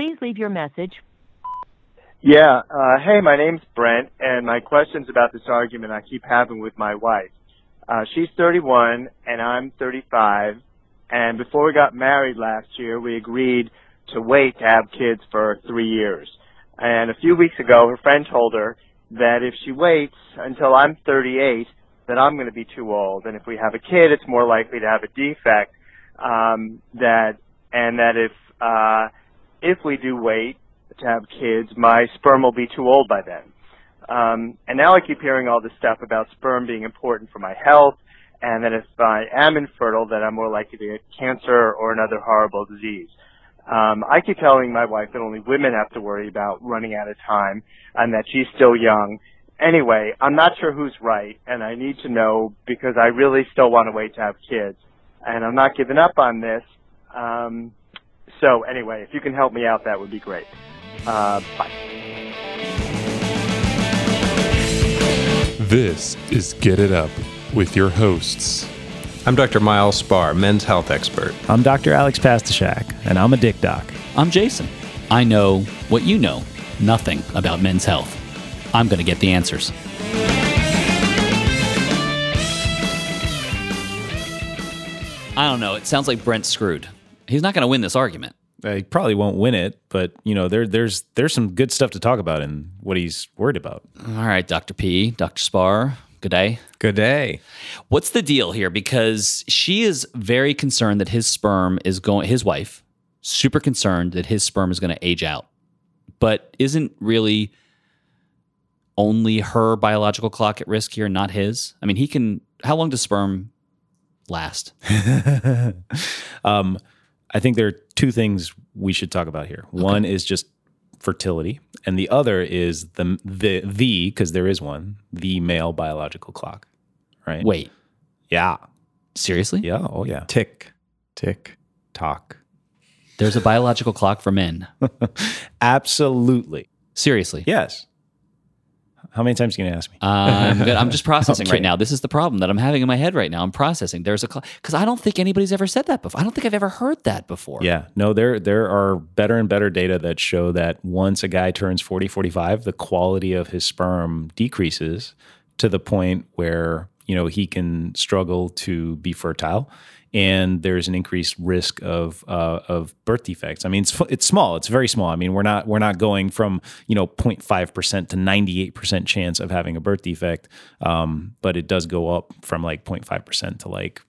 Please leave your message. Yeah. Uh, hey, my name's Brent, and my question's about this argument I keep having with my wife. Uh, she's 31, and I'm 35. And before we got married last year, we agreed to wait to have kids for three years. And a few weeks ago, her friend told her that if she waits until I'm 38, that I'm going to be too old, and if we have a kid, it's more likely to have a defect. Um, that and that if uh, if we do wait to have kids, my sperm will be too old by then. Um, and now I keep hearing all this stuff about sperm being important for my health, and that if I am infertile, that I'm more likely to get cancer or another horrible disease. Um, I keep telling my wife that only women have to worry about running out of time, and that she's still young. Anyway, I'm not sure who's right, and I need to know because I really still want to wait to have kids, and I'm not giving up on this. Um, so anyway, if you can help me out, that would be great. Uh, bye. This is Get It Up with your hosts. I'm Dr. Miles Spar, men's health expert. I'm Dr. Alex Pastuszak, and I'm a dick doc. I'm Jason. I know what you know nothing about men's health. I'm going to get the answers. I don't know. It sounds like Brent screwed. He's not going to win this argument. Uh, he probably won't win it, but you know there there's there's some good stuff to talk about in what he's worried about. All right, Dr. P, Dr. Spar, good day. Good day. What's the deal here? Because she is very concerned that his sperm is going, his wife, super concerned that his sperm is going to age out, but isn't really only her biological clock at risk here, not his? I mean, he can, how long does sperm last? um, I think there are two things we should talk about here. One is just fertility, and the other is the the the because there is one the male biological clock. Right? Wait, Yeah. seriously? Yeah. Oh yeah. Tick, tick, tock. There's a biological clock for men. Absolutely. Seriously. Yes. How many times are you ask me? Um, I'm, good. I'm just processing Okay. right now. This is the problem that I'm having in my head right now. I'm processing. There's a because I don't think anybody's ever said that before. I don't think I've ever heard that before. Yeah, no, there there are better and better data that show that once a guy turns 40, 45, the quality of his sperm decreases to the point where, you know, he can struggle to be fertile and there's an increased risk of uh, of birth defects. I mean, it's it's small, it's very small. I mean, we're not we're not going from, you know, 0.5% to 98% chance of having a birth defect, um, but it does go up from like 0.5% to like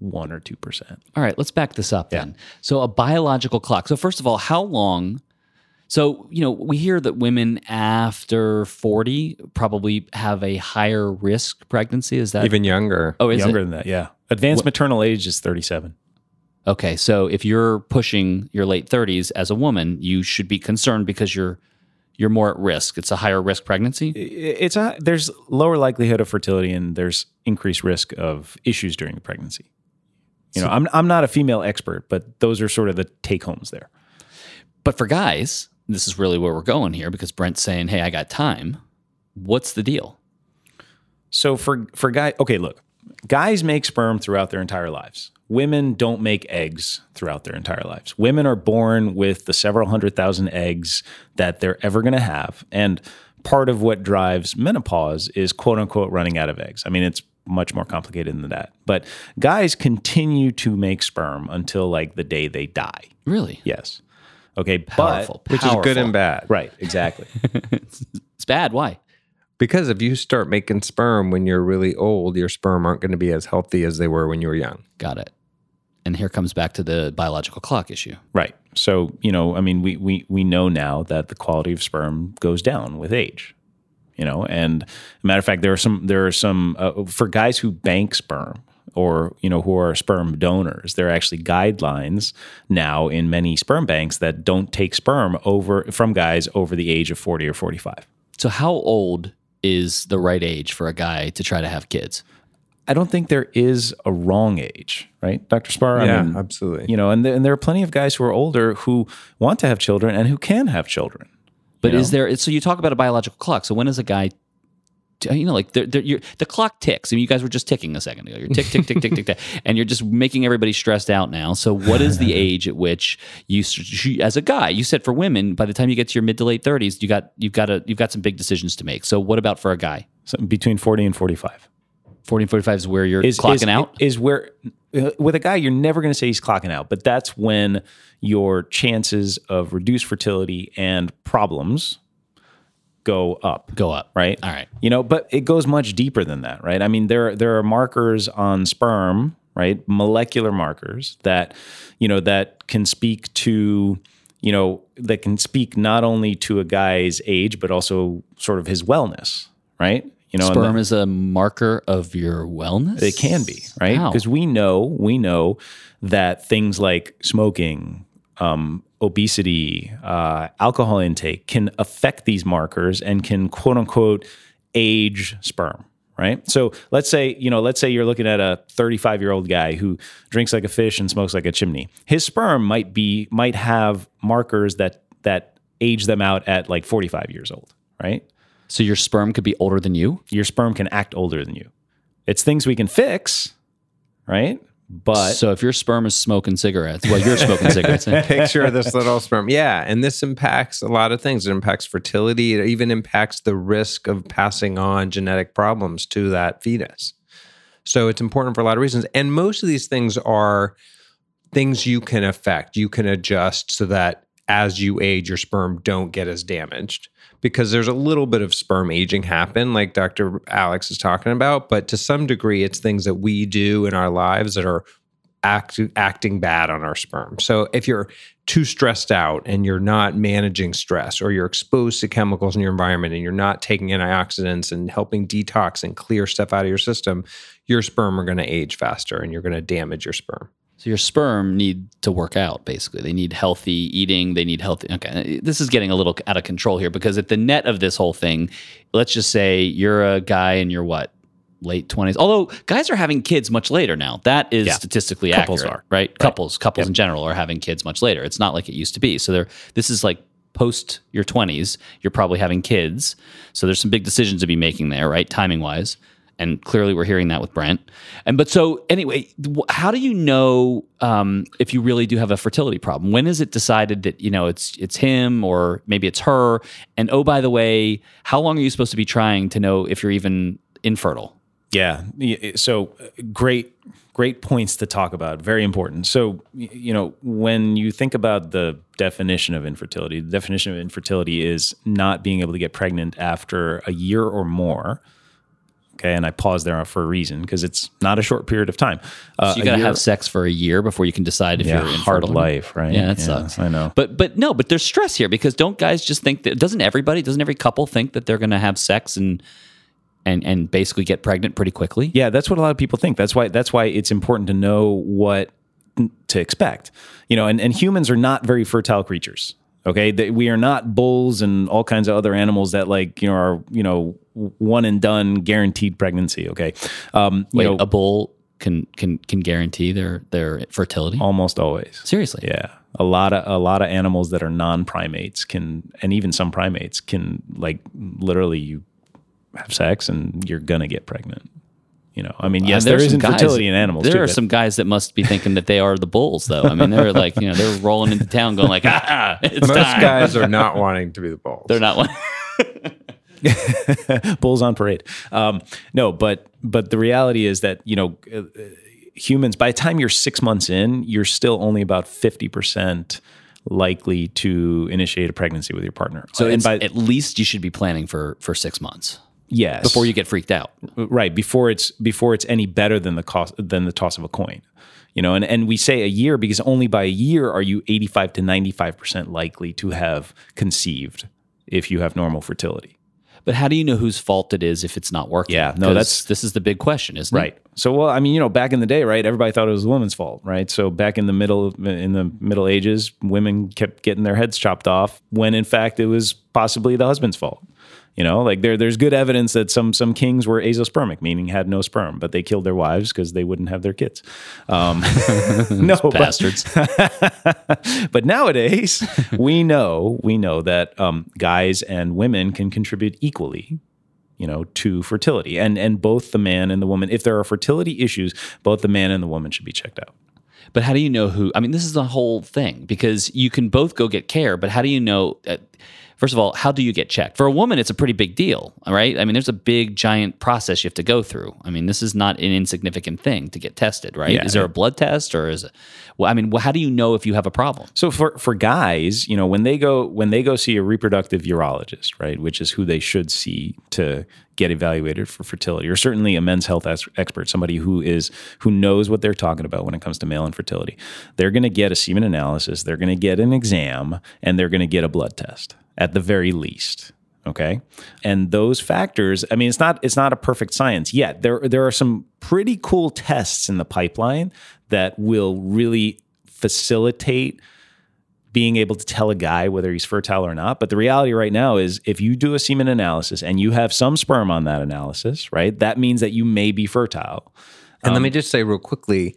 1 or 2%. All right, let's back this up then. So a biological clock. So first of all, how long? So you know we hear that women after 40 probably have a higher risk pregnancy. Is that Even younger. Oh, is Younger it? than that, yeah. Advanced maternal age is 37. Okay, so if you're pushing your late 30s as a woman, you should be concerned because you're you're more at risk. It's a higher risk pregnancy. It's a there's lower likelihood of fertility and there's increased risk of issues during the pregnancy. You know, I'm I'm not a female expert, but those are sort of the take homes there. But for guys, this is really where we're going here because Brent's saying, "Hey, I got time." What's the deal? So for for guy, okay, look, guys make sperm throughout their entire lives. Women don't make eggs throughout their entire lives. Women are born with the several hundred thousand eggs that they're ever going to have, and part of what drives menopause is quote unquote running out of eggs. I mean, it's much more complicated than that. But guys continue to make sperm until like the day they die. Really? Yes. Okay, Powerful. but Which is good and bad. right, exactly. It's bad. Why? Because if you start making sperm when you're really old, your sperm aren't going to be as healthy as they were when you were young. Got it. And here comes back to the biological clock issue. Right. So, you know, I mean, we, we, we know now that the quality of sperm goes down with age, you know, and matter of fact, there are some, there are some, uh, for guys who bank sperm or, you know, who are sperm donors, there are actually guidelines now in many sperm banks that don't take sperm over from guys over the age of 40 or 45. So, how old is the right age for a guy to try to have kids? I don't think there is a wrong age, right, Dr. Spar? I yeah, mean, absolutely. you know, and, th- and there are plenty of guys who are older who want to have children and who can have children. But You is there? So you talk about a biological clock. So when is a guy you know, like they're, they're, you're, the clock ticks. I mean, you guys were just ticking a second ago. You're tick, tick, tick, tick, tick, tick, and you're just making everybody stressed out now. So, what is the age at which you, as a guy, you said for women, by the time you get to your mid to late 30s, you got you've got a you've got some big decisions to make. So, what about for a guy? So between 40 and 45. 40 and 45 is where you're is, clocking is, out? Is where, uh, with a guy, you're never going to say he's clocking out, but that's when your chances of reduced fertility and problems go up. Go up. Right. All right. You know, but it goes much deeper than that, right? I mean, there there are markers on sperm, right? Molecular markers that, you know, that can speak to, you know, that can speak not only to a guy's age, but also sort of his wellness, right? You know, sperm is a marker of your wellness. It can be, right? Because we know we know that things like smoking, um, obesity, uh, alcohol intake can affect these markers and can quote unquote age sperm. Right. So let's say, you know, let's say you're looking at a 35 year old guy who drinks like a fish and smokes like a chimney. His sperm might be, might have markers that, that age them out at like 45 years old. Right. So your sperm could be older than you? Your sperm can act older than you. It's things we can fix, right? But so if your sperm is smoking cigarettes, well, you're smoking cigarettes. Picture this little sperm. Yeah. And this impacts a lot of things. It impacts fertility. It even impacts the risk of passing on genetic problems to that fetus. So it's important for a lot of reasons. And most of these things are things you can affect. You can adjust so that as you age, your sperm don't get as damaged because there's a little bit of sperm aging happen, like Dr. Alex is talking about. But to some degree, it's things that we do in our lives that are act, acting bad on our sperm. So if you're too stressed out and you're not managing stress, or you're exposed to chemicals in your environment and you're not taking antioxidants and helping detox and clear stuff out of your system, your sperm are going to age faster and you're going to damage your sperm. So your sperm need to work out basically. They need healthy eating, they need healthy Okay, this is getting a little out of control here because at the net of this whole thing, let's just say you're a guy and you're what? late 20s. Although guys are having kids much later now. That is yeah. statistically couples accurate, are. right? right? Couples, couples yep. in general are having kids much later. It's not like it used to be. So there this is like post your 20s, you're probably having kids. So there's some big decisions to be making there, right? Timing wise and clearly we're hearing that with Brent. And but so anyway, how do you know um, if you really do have a fertility problem? When is it decided that you know it's it's him or maybe it's her? And oh, by the way, how long are you supposed to be trying to know if you're even infertile? Yeah. So great, great points to talk about. Very important. So, you know, when you think about the definition of infertility, the definition of infertility is not being able to get pregnant after a year or more Okay, and I pause there for a reason because it's not a short period of time. Uh, so you got to have sex for a year before you can decide if yeah, you're in a hard life, right? Yeah, that yeah, sucks. I know, but but no, but there's stress here because don't guys just think that? Doesn't everybody? Doesn't every couple think that they're going to have sex and and and basically get pregnant pretty quickly? Yeah, that's what a lot of people think. That's why that's why it's important to know what to expect. You know, and, and humans are not very fertile creatures. Okay, that we are not bulls and all kinds of other animals that like you know are you know one and done guaranteed pregnancy. Okay, um, Wait, know, a bull can can can guarantee their their fertility almost always. Seriously, yeah. A lot of a lot of animals that are non primates can, and even some primates can like literally you have sex and you're gonna get pregnant. You know, I mean, yes, uh, there is infertility in animals. There too, are some guys that must be thinking that they are the bulls, though. I mean, they're like, you know, they're rolling into town, going like, ah, it's most time. guys are not wanting to be the bulls. They're not. Wanting. bulls on parade. Um, no, but but the reality is that you know, uh, humans. By the time you're six months in, you're still only about fifty percent likely to initiate a pregnancy with your partner. So, and by, at least you should be planning for for six months. Yes. Before you get freaked out. Right. Before it's before it's any better than the cost than the toss of a coin. You know, and, and we say a year because only by a year are you 85 to 95% likely to have conceived if you have normal fertility. But how do you know whose fault it is if it's not working? Yeah, no, that's this is the big question, isn't right. it? Right. So, well, I mean, you know, back in the day, right? Everybody thought it was the woman's fault, right? So, back in the middle in the Middle Ages, women kept getting their heads chopped off when, in fact, it was possibly the husband's fault. You know, like there, there's good evidence that some some kings were azoospermic, meaning had no sperm, but they killed their wives because they wouldn't have their kids. Um, no bastards. But, but, nowadays, we know we know that um, guys and women can contribute equally. You know, to fertility. And and both the man and the woman, if there are fertility issues, both the man and the woman should be checked out. But how do you know who? I mean, this is the whole thing because you can both go get care, but how do you know? Uh, first of all, how do you get checked? For a woman, it's a pretty big deal, right? I mean, there's a big, giant process you have to go through. I mean, this is not an insignificant thing to get tested, right? Yeah. Is there a blood test or is it? Well, I mean, well, how do you know if you have a problem? So for for guys, you know, when they go when they go see a reproductive urologist, right, which is who they should see to get evaluated for fertility, or certainly a men's health ex- expert, somebody who is who knows what they're talking about when it comes to male infertility. They're going to get a semen analysis, they're going to get an exam, and they're going to get a blood test at the very least okay? And those factors i mean it's not it's not a perfect science yet. There there are some pretty cool tests in the pipeline that will really facilitate being able to tell a guy whether he's fertile or not. But the reality right now is if you do a semen analysis and you have some sperm on that analysis right that means that you may be fertile. And Um, let me just say real quickly,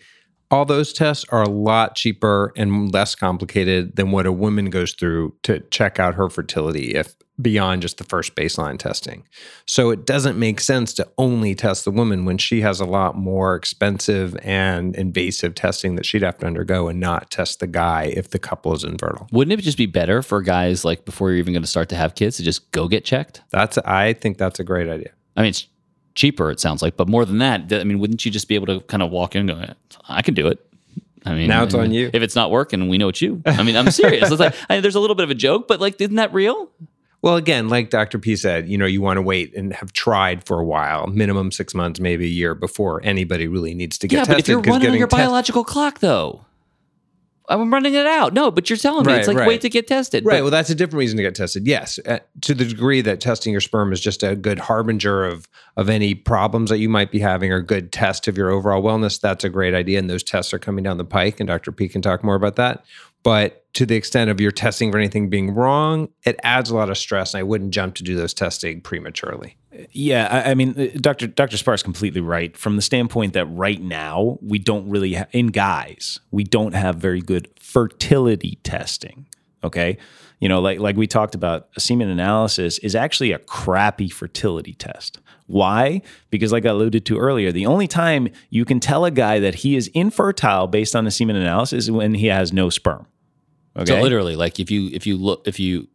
all those tests are a lot cheaper and less complicated than what a woman goes through to check out her fertility if beyond just the first baseline testing. So it doesn't make sense to only test the woman when she has a lot more expensive and invasive testing that she'd have to undergo and not test the guy if the couple is infertile. Wouldn't it just be better for guys like before you're even going to start to have kids to just go get checked? That's I think that's a great idea. I mean, it's cheaper, it sounds like, but more than that, I mean, wouldn't you just be able to kind of walk in and go, I can do it? I mean, Now it's on you. If it's not working, we know it's you. I mean, I'm serious. It's like, I, there's a little bit of a joke, but like, isn't that real? Well, again, like Dr. P said, you know, you want to wait and have tried for a while, minimum six months, maybe a year before anybody really needs to get yeah, tested. but if you're running on your test- biological clock, though, I'm running it out. No, but you're telling me Right, it's like right. wait to get tested. Right. But- Well, that's a different reason to get tested. Yes, uh, to the degree that testing your sperm is just a good harbinger of of any problems that you might be having, or good test of your overall wellness. That's a great idea, and those tests are coming down the pike. And Dr. P can talk more about that. But to the extent of your testing for anything being wrong, it adds a lot of stress, and I wouldn't jump to do those testing prematurely. Yeah, I, I mean, uh, Dr. Dr. Spar is completely right from the standpoint that right now we don't really ha- in guys we don't have very good fertility testing. Okay, you know, like like we talked about, a semen analysis is actually a crappy fertility test. Why? Because like I alluded to earlier, the only time you can tell a guy that he is infertile based on a semen analysis is when he has no sperm. Okay, So literally, like if you if you look if you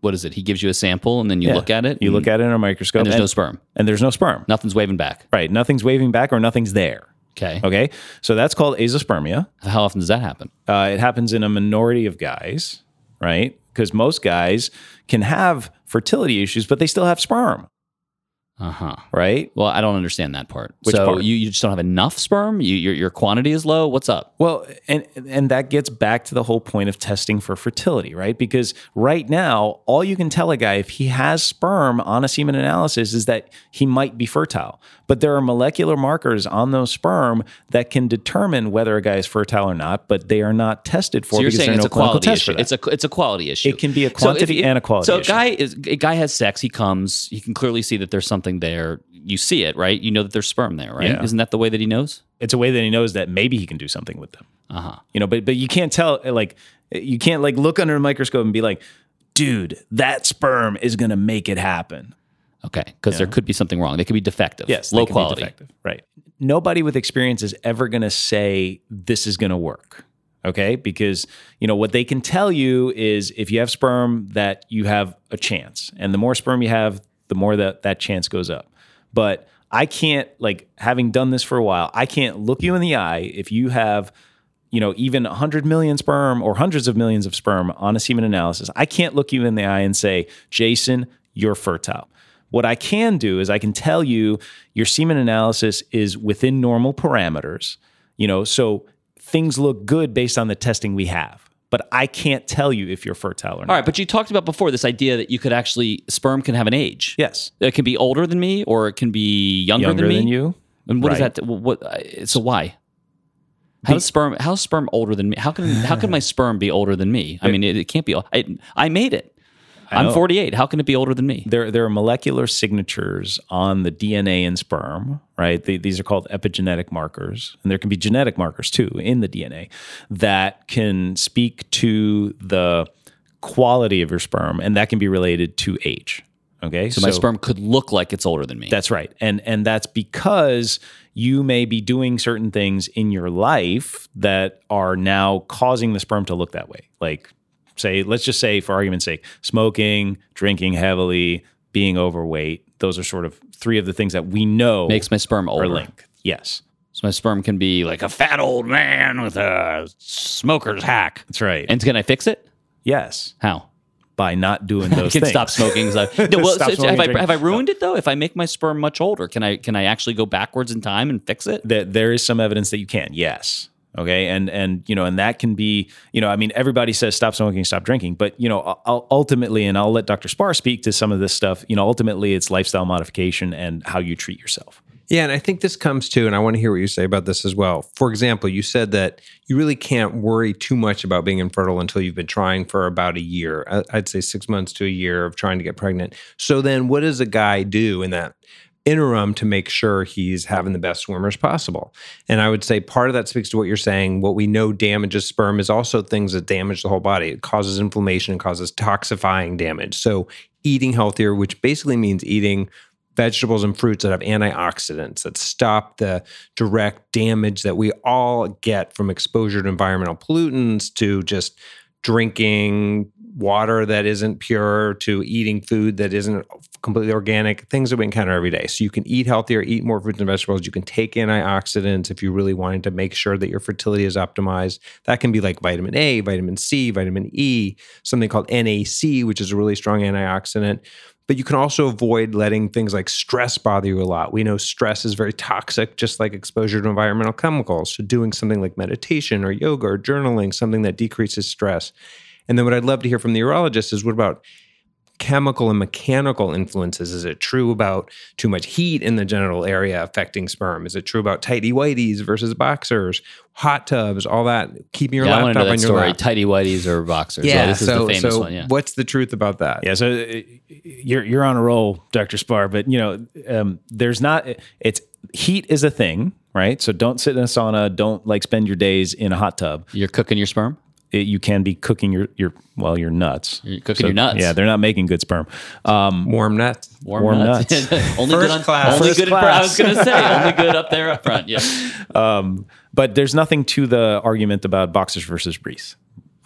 what is it? He gives you a sample and then you Yeah. look at it. you look at it in a microscope, and there's and, no sperm. and there's no sperm. Nothing's waving back. Right, nothing's waving back or nothing's there. Okay. Okay, so that's called azoospermia. How often does that happen? Uh, it happens in a minority of guys, right? Because most guys can have fertility issues, but they still have sperm, Uh huh. right? Well, I don't understand that part. Which so part? You, you just don't have enough sperm. You, your your quantity is low. What's up? Well, and and that gets back to the whole point of testing for fertility, right? Because right now, all you can tell a guy if he has sperm on a semen analysis is that he might be fertile. But there are molecular markers on those sperm that can determine whether a guy is fertile or not, but they are not tested for So you're saying it's no a quality issue. It's a it's a quality issue. It can be a So if- quantity and a quality So issue. a guy is a guy has sex. He comes. He can clearly see that there's something there. You see it, right? You know that there's sperm there, right? Yeah. Isn't that the way that he knows? it's a way that he knows that maybe he can do something with them. Uh huh. you know but but you can't tell like you can't like look under a microscope and be like dude that sperm is going to make it happen Okay, because there could be something wrong. They could be defective. yes low they can be quality. defective. right nobody with experience is ever going to say this is going to work okay because you know what they can tell you is if you have sperm that you have a chance and the more sperm you have the more that that chance goes up but i can't like having done this for a while i can't look you in the eye if you have you know, even 100 million sperm or hundreds of millions of sperm on a semen analysis, I can't look you in the eye and say, Jason, you're fertile. What I can do is I can tell you your semen analysis is within normal parameters, you know, so things look good based on the testing we have. But I can't tell you if you're fertile or not. All right, but you talked about before this idea that you could actually sperm can have an age. Yes. It can be older than me, or it can be younger, Younger than me. than you. And what is Right. that? What? uh, So why? How is sperm? How's sperm older than me? How can how can my sperm be older than me? I mean, it, it can't be. I, I made it. I'm 48. How can it be older than me? there there are molecular signatures on the DNA in sperm, right? They, these are called epigenetic markers, and there can be genetic markers too in the DNA that can speak to the quality of your sperm, and that can be related to age. Okay. So my sperm could look like it's older than me. That's right. And and that's because you may be doing certain things in your life that are now causing the sperm to look that way. Like say let's just say for argument's sake, smoking, drinking heavily, being overweight. Those are sort of three of the things that we know Makes my sperm are older. linked. Yes. So my sperm can be like a fat old man with a smoker's hack. That's right. And can I fix it? yes. How? By not doing I those can things. stop smoking. So, No, well, Stop so- smoking, have, I, have I ruined it though? If I make my sperm much older, can I can I actually go backwards in time and fix it? that there is some evidence that you can yes okay and and you know and that can be you know i mean everybody says stop smoking stop drinking but you know u- ultimately and i'll let dr spar speak to some of this stuff you know ultimately it's lifestyle modification and how you treat yourself Yeah, and I think this comes to, and I want to hear what you say about this as well. For example, you said that you really can't worry too much about being infertile until you've been trying for about a year. Uh, I'd say six months to a year of trying to get pregnant. So then, what does a guy do in that interim to make sure he's having the best swimmers possible? And I would say part of that speaks to what you're saying. What we know damages sperm is also things that damage the whole body. It causes inflammation, it causes toxifying damage. So eating healthier, which basically means eating vegetables and fruits that have antioxidants that stop the direct damage that we all get from exposure to environmental pollutants to just drinking water that isn't pure to eating food that isn't completely organic things that we encounter every day so you can eat healthier eat more fruits and vegetables you can take antioxidants if you really wanted to make sure that your fertility is optimized that can be like vitamin a vitamin c vitamin e something called nac which is a really strong antioxidant but you can also avoid letting things like stress bother you a lot. We know stress is very toxic, just like exposure to environmental chemicals. So, doing something like meditation or yoga or journaling, something that decreases stress. And then, what I'd love to hear from the urologist is what about chemical and mechanical influences? Is it true about too much heat in the genital area affecting sperm? Is it true about tighty whities versus boxers, hot tubs, all that? Keeping your yeah, I want to laptop on that your story. lap. Tighty whities or boxers. Yeah, this is the famous so one. Yeah. what's the truth about that? yeah so uh, you're you're on a roll dr spar but you know um, there's not it's heat is a thing right so don't sit in a sauna don't like spend your days in a hot tub You're cooking your sperm. It, you can be cooking your your well your nuts You're cooking your nuts. yeah they're not making good sperm um, Warm nuts. Warm, Warm nuts. only First good on, class. Only First good. In, I was going to say only good up there up front. Yeah. Um, but there's nothing to the argument about boxers versus briefs.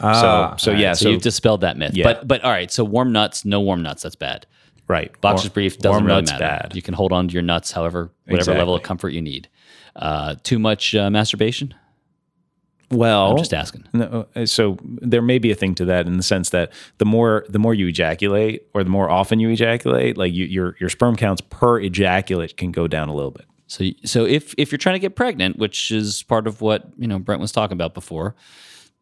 Ah, so so yeah, So, so, you've dispelled that myth. Yeah. But but all right. So warm nuts, no warm nuts. That's bad. right. Boxer's Warm- brief doesn't warm really nuts matter. bad. You can hold on to your nuts, however, whatever level of comfort you need. Uh, too much uh, masturbation. Well, I'm just asking. No, uh, so there may be a thing to that in the sense that the more the more you ejaculate or the more often you ejaculate, like you, your your sperm counts per ejaculate can go down a little bit. So so if if you're trying to get pregnant, which is part of what you know Brent was talking about before,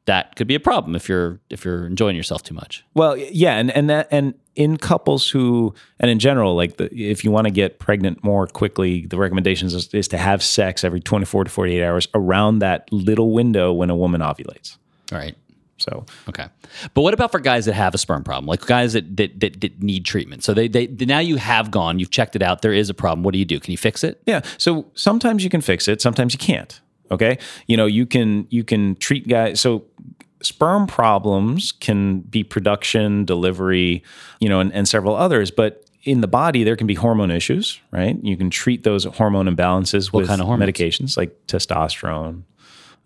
that could be a problem if you're if you're enjoying yourself too much. Well, yeah, and and that and in couples who and in general, like the, if you want to get pregnant more quickly, the recommendations is, is to have sex every 24 to 48 hours around that little window when a woman ovulates. All right. So Okay. But what about for guys that have a sperm problem, like guys that that, that, that need treatment? So they, they now you have gone, you've checked it out. There is a problem. What do you do? Can you fix it? Yeah. So sometimes you can fix it, sometimes you can't. Okay. You know, you can you can treat guys so sperm problems can be production, delivery, you know, and, and several others, but in the body there can be hormone issues, right? You can treat those hormone imbalances with kind of hormones? medications like testosterone.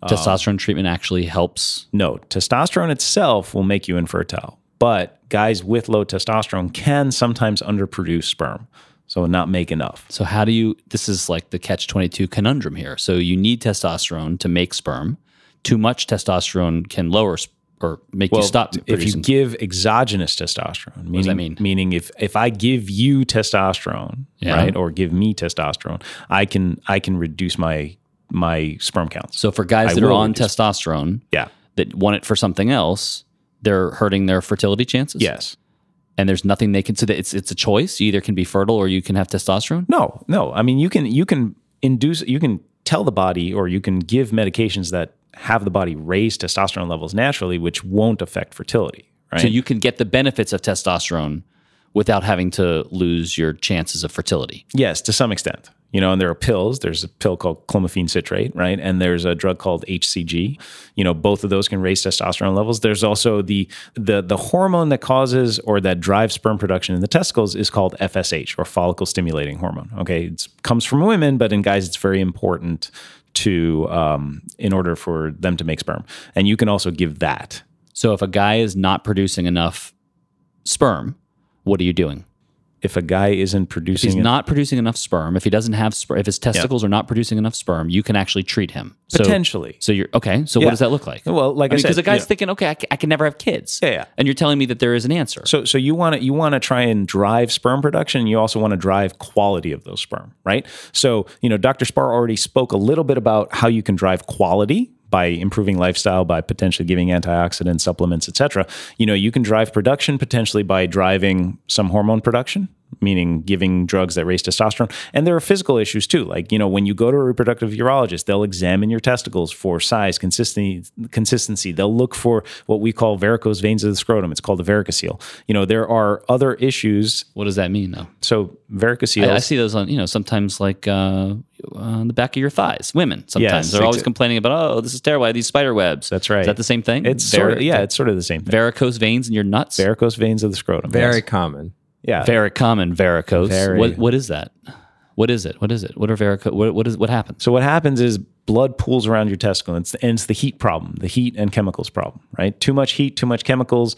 Testosterone treatment actually helps. No, testosterone itself will make you infertile, but guys with low testosterone can sometimes underproduce sperm, so not make enough. So how do you this is like the catch 22 conundrum here. So you need testosterone to make sperm. Too much testosterone can lower sp- or make you stop if you give exogenous testosterone, meaning, that mean? meaning if if I give you testosterone, Yeah. right, or give me testosterone, I can I can reduce my my sperm counts. So for guys I that are on reduce- testosterone yeah, that want it for something else, they're hurting their fertility chances. yes, And there's nothing they can so that it's it's a choice. You either can be fertile or you can have testosterone. no, no. I mean, you can you can induce you can tell the body or you can give medications that have the body raise testosterone levels naturally, which won't affect fertility. Right. So you can get the benefits of testosterone without having to lose your chances of fertility. Yes, to some extent. You know, and there are pills. There's a pill called clomiphene citrate, right? And there's a drug called HCG. You know, both of those can raise testosterone levels. There's also the the the hormone that causes or that drives sperm production in the testicles is called FSH or follicle stimulating hormone. Okay, it comes from women, but in guys, it's very important to um, in order for them to make sperm. And you can also give that. So if a guy is not producing enough sperm, what are you doing? If a guy isn't If producing, he's not producing enough sperm, if he doesn't have sperm, if his testicles are not producing enough sperm, you can actually treat him. So, potentially. So you're okay. So Yeah. what does that look like? Well, like I, because said, the guy's you know- thinking, okay, I can, can never have kids. Yeah, yeah. And you're telling me that there is an answer. So, so you want to you want to try and drive sperm production. And you also want to drive quality of those sperm, right? So, you know, Dr. Spar already spoke a little bit about how you can drive quality by improving lifestyle, by potentially giving antioxidant supplements, et cetera. You know, you can drive production potentially by driving some hormone production, meaning giving drugs that raise testosterone. And there are physical issues too. Like, you know, when you go to a reproductive urologist, they'll examine your testicles for size, consistency, consistency. They'll look for what we call varicose veins of the scrotum. It's called the varicocele. You know, there are other issues. what does that mean, though? So varicocele. I, I see those on, you know, sometimes like uh, on the back of your thighs. Women sometimes Yes, they're always complaining about, oh, this is terrible. I have these spider webs. That's right. Is that the same thing? It's Var- sort of, yeah, it's sort of the same thing. varicose veins in your nuts. varicose veins of the scrotum. Very yes. common. Yeah. Very common varicose. Very. What what is that? What is it? What is it? What are varicose? What, what is what happens? So what happens is blood pools around your testicle, and it's, and it's the heat problem, the heat and chemicals problem, right? Too much heat, too much chemicals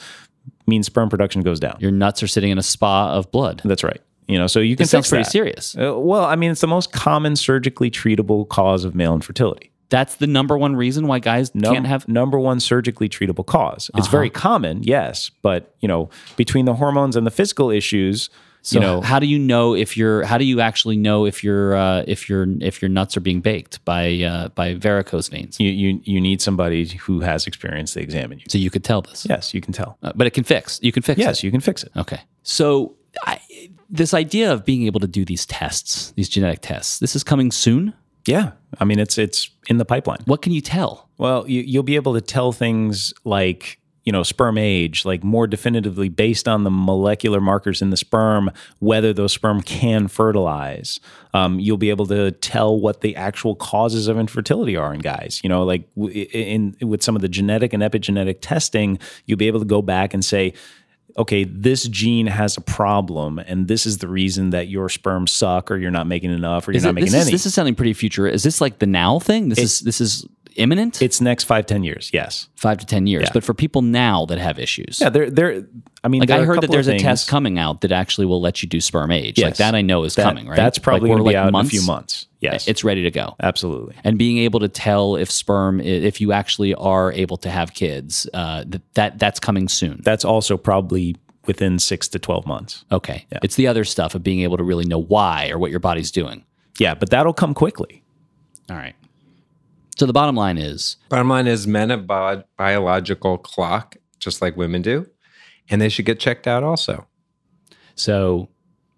means sperm production goes down. Your nuts are sitting in a spa of blood. That's right. You know, so you can This sounds pretty that. serious. Uh, well, I mean, it's the most common surgically treatable cause of male infertility. That's the number one reason why guys Num- can't have. number one surgically treatable cause. It's very common, yes, but you know, between the hormones and the physical issues, So you know, how do you know if you're? How do you actually know if your uh, if your if your nuts are being baked by uh, by varicose veins? you, you you need somebody who has experience to examine you. So you could tell this, Yes, you can tell. Uh, but it can fix. You can fix Yes, it. you can fix it. Okay. So I, this idea of being able to do these tests, these genetic tests, this is coming soon. Yeah, I mean, it's it's in the pipeline. What can you tell? Well, you, you'll be able to tell things like, you know, sperm age, like more definitively based on the molecular markers in the sperm, whether those sperm can fertilize. Um, you'll be able to tell what the actual causes of infertility are in guys. You know, like w- in, in with some of the genetic and epigenetic testing, you'll be able to go back and say, okay, this gene has a problem, and this is the reason that your sperm suck, or you're not making enough, or you're Is not it- making this, is, any. this is sounding pretty future. Is this like the now thing? This is this is imminent. it's next five, ten years. Yes. five to ten years. Yeah. But for people now that have issues, Yeah, there, there. I mean, like I heard that there's a test coming out that actually will let you do sperm age. Like that, I know is That- coming. Right. That's probably like going to be like out months, in a few months. Yes, It's ready to go. absolutely. And being able to tell if sperm, if you actually are able to have kids, uh, that, that that's coming soon. That's also probably within six to twelve months. Okay. It's the other stuff of being able to really know why or what your body's doing. Yeah, but that'll come quickly. All right. So the bottom line is Bottom line is men have bio- biological clock, just like women do, and they should get checked out also. so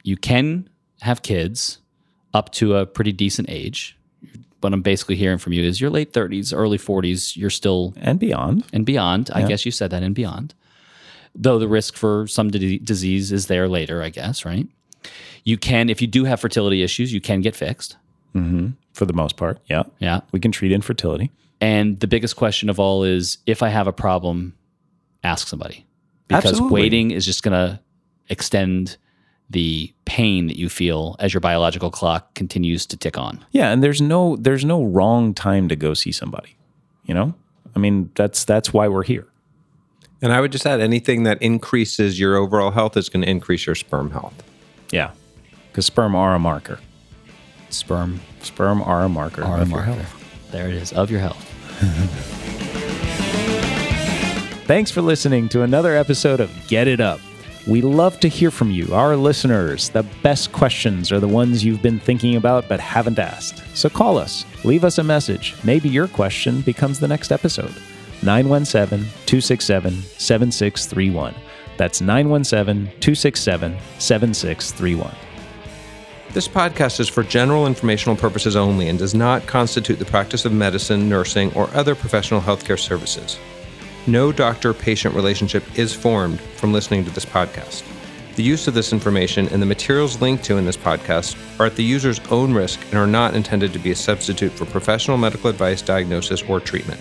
you can have kids up to a pretty decent age. What I'm basically hearing from you is your late 30s, early 40s, you're still And beyond. and beyond. I guess you said that and beyond. Though the risk for some di- disease is there later, I guess, right? You can, if you do have fertility issues, you can get fixed. Mm-hmm. For the most part, yeah. Yeah. We can treat infertility. And the biggest question of all is if I have a problem, ask somebody. Because Absolutely. waiting is just going to extend the pain that you feel as your biological clock continues to tick on. Yeah, and there's no there's no wrong time to go see somebody. You know, I mean that's that's why we're here. And I would just add anything that increases your overall health is going to increase your sperm health. Yeah, because sperm are a marker. Sperm Sperm are a marker are a of your health. There it is, of your health. Thanks for listening to another episode of Get It Up. We love to hear from you, our listeners. The best questions are the ones you've been thinking about but haven't asked. So call us, leave us a message. Maybe your question becomes the next episode. 917 267 7631. That's 917 267 7631. This podcast is for general informational purposes only and does not constitute the practice of medicine, nursing, or other professional healthcare services. No doctor patient relationship is formed from listening to this podcast. The use of this information and the materials linked to in this podcast are at the user's own risk and are not intended to be a substitute for professional medical advice, diagnosis, or treatment.